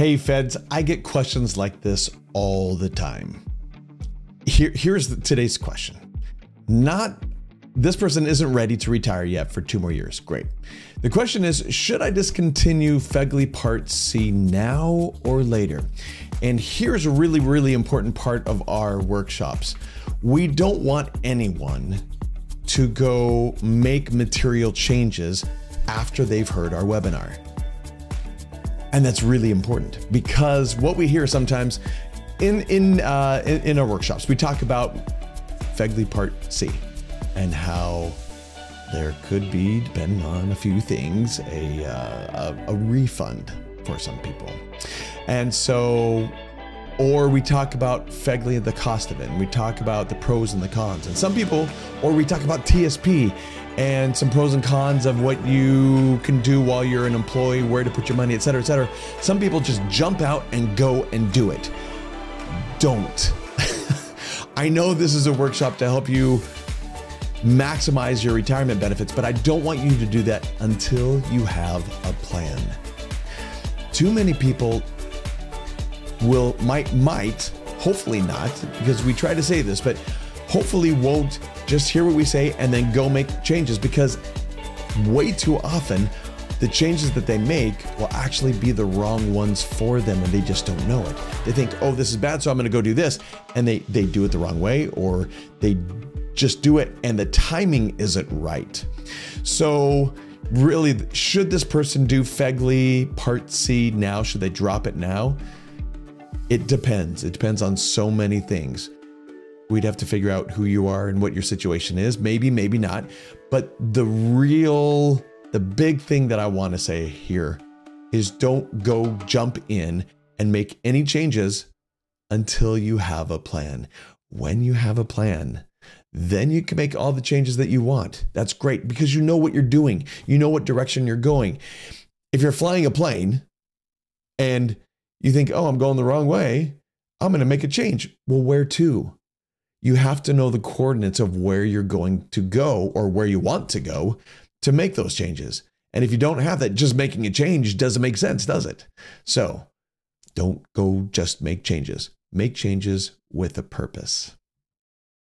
Hey, feds, I get questions like this all the time. Here, here's the, today's question. Not this person isn't ready to retire yet for two more years. Great. The question is Should I discontinue FEGLI Part C now or later? And here's a really, really important part of our workshops we don't want anyone to go make material changes after they've heard our webinar. And that's really important because what we hear sometimes in in uh, in, in our workshops, we talk about FEGLI Part C and how there could be, depending on a few things, a, uh, a, a refund for some people. And so or we talk about FEGLI and the cost of it, and we talk about the pros and the cons. And some people, or we talk about TSP and some pros and cons of what you can do while you're an employee, where to put your money, et cetera, et cetera. Some people just jump out and go and do it. Don't. I know this is a workshop to help you maximize your retirement benefits, but I don't want you to do that until you have a plan. Too many people will might might hopefully not because we try to say this, but hopefully won't just hear what we say and then go make changes because way too often the changes that they make will actually be the wrong ones for them and they just don't know it. They think, "Oh, this is bad, so I'm going to go do this." And they they do it the wrong way or they just do it and the timing isn't right. So, really should this person do FEGLI Part C now? Should they drop it now? It depends. It depends on so many things. We'd have to figure out who you are and what your situation is. Maybe, maybe not. But the real, the big thing that I want to say here is don't go jump in and make any changes until you have a plan. When you have a plan, then you can make all the changes that you want. That's great because you know what you're doing, you know what direction you're going. If you're flying a plane and you think, oh, I'm going the wrong way. I'm going to make a change. Well, where to? You have to know the coordinates of where you're going to go or where you want to go to make those changes. And if you don't have that, just making a change doesn't make sense, does it? So don't go just make changes. Make changes with a purpose.